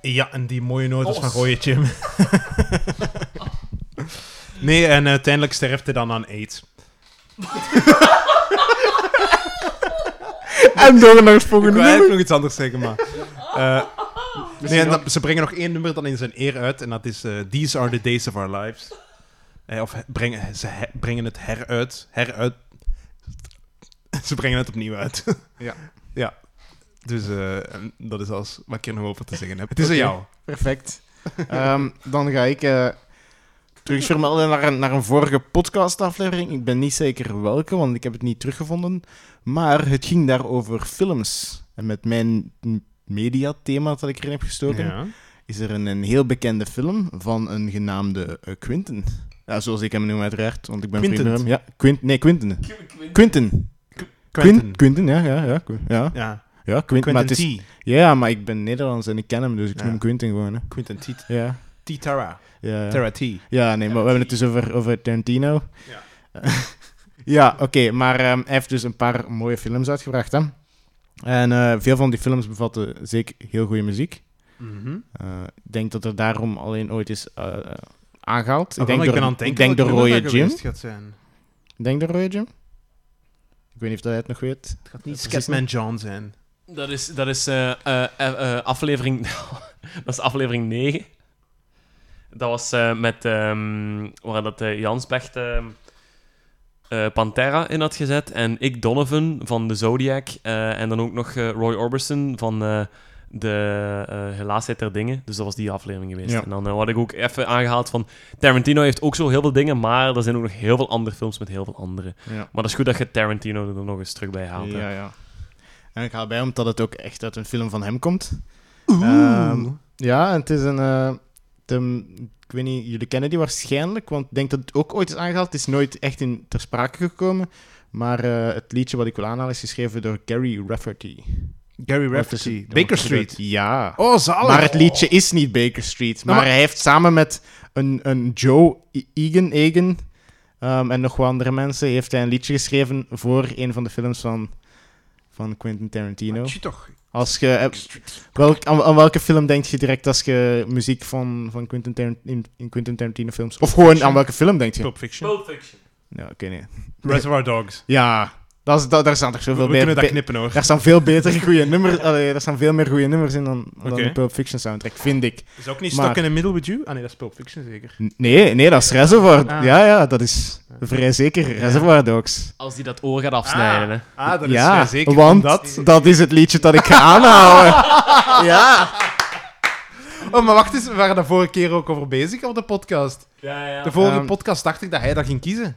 Ja, en die mooie noten Os. van Rooie Jim. nee, en uiteindelijk sterft hij dan aan AIDS. En door naar het Ik volgende nummer. eigenlijk nog iets anders zeggen, maar... eh, nee, en dat- ze brengen nog één nummer dan in zijn eer uit, en dat is eh, These Are The Days Of Our Lives. Eh, of brengen, ze he- brengen het heruit. Heruit. ze brengen het opnieuw uit. Ja. ja. Dus eh, dat is alles wat ik er nog over te zeggen heb. Het is aan Oké. jou. Perfect. Ehm, dan ga ik eh, terug vermelden naar een, naar een vorige podcastaflevering. Ik ben niet zeker welke, want ik heb het niet teruggevonden. Maar het ging daar over films. En met mijn mediathema dat ik erin heb gestoken, Ja. is er een, een heel bekende film van een genaamde eh, Quinten. Ja, zoals ik hem noem uiteraard, want ik ben Quinten. vriend met hem. Ja, Quint, nee, Quinten. Quinten. Quentin. Quint, Quinten, ja, ja, ja. Ja, Ja. Ja Quint, maar Quentin het is, T. ja, maar ik ben Nederlands en ik ken hem, dus ik Ja. noem hem Quinten gewoon. Hè. Quentin T. Ja, T. Tara. ja. Tara T. Ja, nee, maar we hebben het dus over, over Tarantino. Ja. ja, oké, maar ehm, hij heeft dus een paar mooie films uitgebracht, hè. En eh, veel van die films bevatten zeker heel goede muziek. Mhm. Eh, ik denk dat er daarom alleen ooit is eh, eh, aangehaald. Ah, ik denk, wel, door, ik denk de rode Jim. Ik denk de rode Jim. Ik weet niet of dat hij het nog weet. Het gaat niet Scatman John zijn. Dat is, dat is eh, eh, eh, aflevering... dat is aflevering 9. Dat was met... ehm waar dat eh, Jansbecht ehm, eh, Pantera in had gezet. En ik Donovan van de Zodiac. en dan ook nog Roy Orbison van de eh Helaasheid der Dingen. Dus dat was die aflevering geweest. Ja. En dan had ik ook even aangehaald van... Tarantino heeft ook zo heel veel dingen, maar er zijn ook nog heel veel andere films met heel veel andere. Ja. Maar dat is goed dat je Tarantino er nog eens terug bij haalt. ja. En ik haal bij omdat het ook echt uit een film van hem komt. Ehm, ja, en het is een... eh, de, ik weet niet, jullie kennen die waarschijnlijk, want ik denk dat het ook ooit is aangehaald. Het is nooit echt in ter sprake gekomen. Maar eh, het liedje wat ik wil aanhalen is geschreven door Gary Rafferty. Gary Rafferty. Baker Street. Ja. Oh, zalig. Maar het liedje is niet Baker Street. Maar, maar- hij heeft samen met een, een Joe E- Egan, Egan ehm, en nog wat andere mensen heeft hij een liedje geschreven voor een van de films van, van Quentin Tarantino. Tjie toch. Als je, eh, welk, aan, aan welke film denk je direct als je muziek van, van Quentin Tarantino, in, in Quentin Tarantino films... Of gewoon aan welke film denk je? Pulp Fiction. Pulp Fiction. Ja, oké, nee. Reservoir Dogs. Ja, dat is, dat, daar staan toch We, zoveel we bij. kunnen dat knippen hoor. daar staan veel betere goede nummers. Allee, daar staan veel meer goede nummers in dan, dan de Pulp Fiction soundtrack, vind ik. Is ook niet Maar- Stuck in the Middle with You? Ah nee, dat is Pulp Fiction zeker. Nee, nee, dat is Reservoir. Ah. Ja, ja, dat is vrij zeker Reservoir Dogs. Als die dat oor gaat afsnijden, hè. Ah, dat ja, is zeker. want omdat- dat is het liedje dat ik ga aanhouden. ja. Oh, maar wacht eens, we waren daar vorige keer ook over bezig op de podcast. Ja, ja. De vorige Ehm, podcast dacht ik dat hij dat ging kiezen.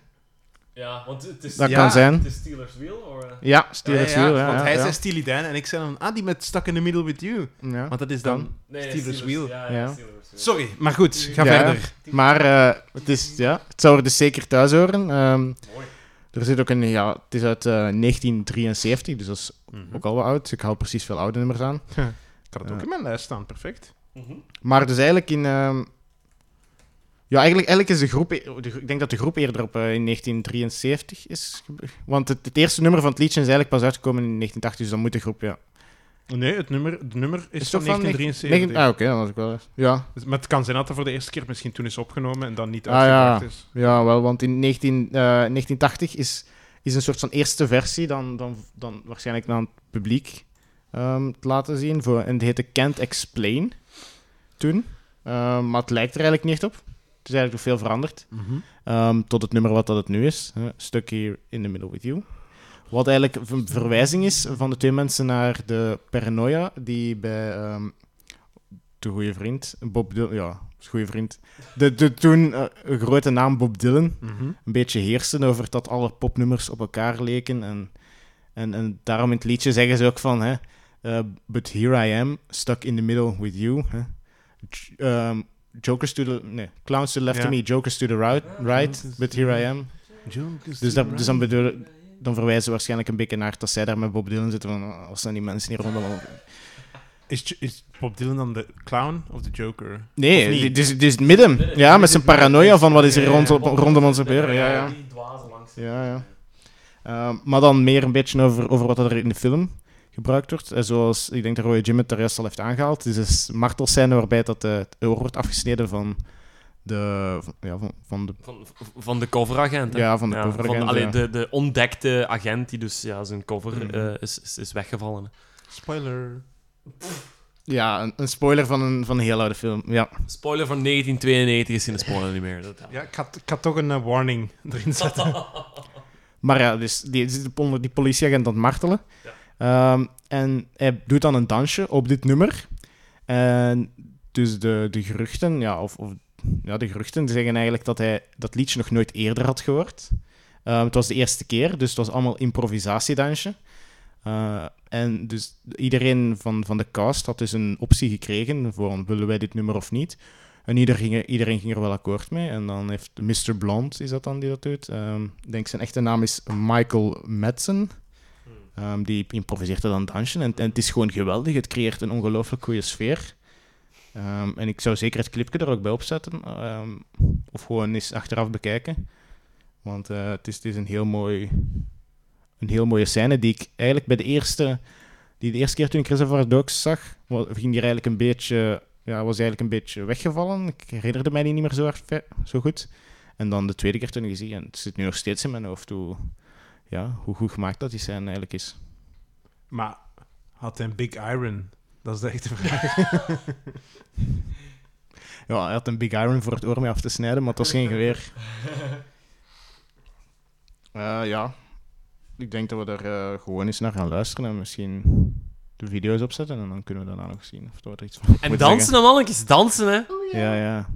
Ja, want het is... Dat Ja, kan zijn. Het is Steelers Wheel, of... Ja, Steelers Wheel, ja. want ja, hij ja. zei Steely Dan en ik zei dan, ah, die met Stuck in the Middle with You. Ja. Want dat is dan... Nee, Steelers Wheel. Ja, Ja. ja, Steelers Wheel. Sorry, maar goed, ga Ja. verder. Maar eh, het, is, ja, het zou er dus zeker thuis horen. Ehm, Mooi. er zit ook een, ja, het is uit eh, 1973, dus dat is Mhm. ook al wat oud. Ik haal precies veel oude nummers aan. Ik had het ook in mijn lijst staan, perfect. Mhm. Maar dus eigenlijk in... ehm, ja, eigenlijk, eigenlijk is de groep... e- ik denk dat de groep eerder op eh, in 1973 is. Want het, het eerste nummer van het liedje is eigenlijk pas uitgekomen in 1980, dus dan moet de groep, ja... Nee, het nummer, het nummer is, Is van toch van 1973. Ah, oké, dan was ik wel... Ja, Dus- Maar het kan zijn dat het voor de eerste keer misschien toen is opgenomen en dan niet Ah, ja. uitgebracht is. ja, wel, want in 19, eh, 1980 is, is een soort van eerste versie dan, dan, dan waarschijnlijk aan het publiek ehm, te laten zien. Voor, en die heette Can't Explain toen. Ehm, maar het lijkt er eigenlijk niet echt op. Het is eigenlijk nog veel veranderd. Ehm, tot het nummer wat dat het nu is. Stuck Here in the Middle with You. Wat eigenlijk een verwijzing is van de twee mensen naar de paranoia die bij ehm, de goede vriend, Bob Dylan, ja, goede vriend, de, de toen eh, grote naam Bob Dylan, Mhm. een beetje heersen over dat alle popnummers op elkaar leken. En, en, en daarom in het liedje zeggen ze ook van, hè, eh, but here I am, stuck in the middle with you. Hè. Ehm, jokers to the, nee, clowns to the left Ja. of me, jokers to the right, right, but here I am. Dus, dat, dus dan, bedoel, dan verwijzen ze waarschijnlijk een beetje naar dat zij daar met Bob Dylan zitten. Van, oh, als zijn die mensen hier rondom. Is, is Bob Dylan dan de clown of de Joker? Nee, het is, het is het midden. Ja, met zijn paranoia van wat is er rond, rondom ons gebeuren. Ja, ja. Die dwazen langs. Ja, ja. Ehm, maar dan meer een beetje over, over wat er in de film gebruikt wordt. En zoals ik denk dat Roy Jim het daar juist al heeft aangehaald. Het is een martelscène waarbij dat, eh, het oor wordt afgesneden van de, van, ja, van, van de Van, van de coveragent. hè? Ja, van de coveragent, Van, allee, ja. de, de ontdekte agent die dus ja, zijn cover Mhm. eh, is, is, is weggevallen. Spoiler. Ja, een, een spoiler van een, van een heel oude film. Ja. Spoiler van 1992 is geen spoiler niet meer. Dat, ja. Ja, ik had, ik had toch een eh, warning erin zetten. Maar ja, dus die die zit onder die politieagent aan het martelen. Ehm, en hij doet dan een dansje op dit nummer. En dus de, de geruchten, ja, of, of ja, de geruchten zeggen eigenlijk dat hij dat liedje nog nooit eerder had gehoord. Ehm, het was de eerste keer, dus het was allemaal improvisatiedansje. Eh, en dus iedereen van, van de cast had dus een optie gekregen voor willen wij dit nummer of niet. En iedereen ging, iedereen ging er wel akkoord mee. En dan heeft Mr. Blonde, is dat dan die dat doet? Ehm, ik denk zijn echte naam is Michael Madsen. Ehm, die improviseert er dan dansje. En, en het is gewoon geweldig. Het creëert een ongelooflijk goede sfeer. Ehm, en ik zou zeker het clipje er ook bij opzetten. ehm, of gewoon eens achteraf bekijken. Want eh, het, is, het is een heel mooi... Een heel mooie scène die ik eigenlijk bij de eerste... Die de eerste keer toen ik Reservoir Dogs zag, wa- ging die eigenlijk een beetje... Ja, was eigenlijk een beetje weggevallen. Ik herinnerde mij die niet meer zo, zo goed. En dan de tweede keer toen ik die zie, en het zit nu nog steeds in mijn hoofd, hoe, ja, hoe goed gemaakt dat die scène eigenlijk is. Maar had hij een Big Iron? Dat is de echte vraag. Ja, hij had een Big Iron voor het oor mee af te snijden, maar het was geen geweer. Eh, ja, ik denk dat we er eh, gewoon eens naar gaan luisteren en misschien de video's opzetten en dan kunnen we daarna nog zien of er iets van En dansen dan, mannetjes, dansen, hè. zeggen. Ja, ja.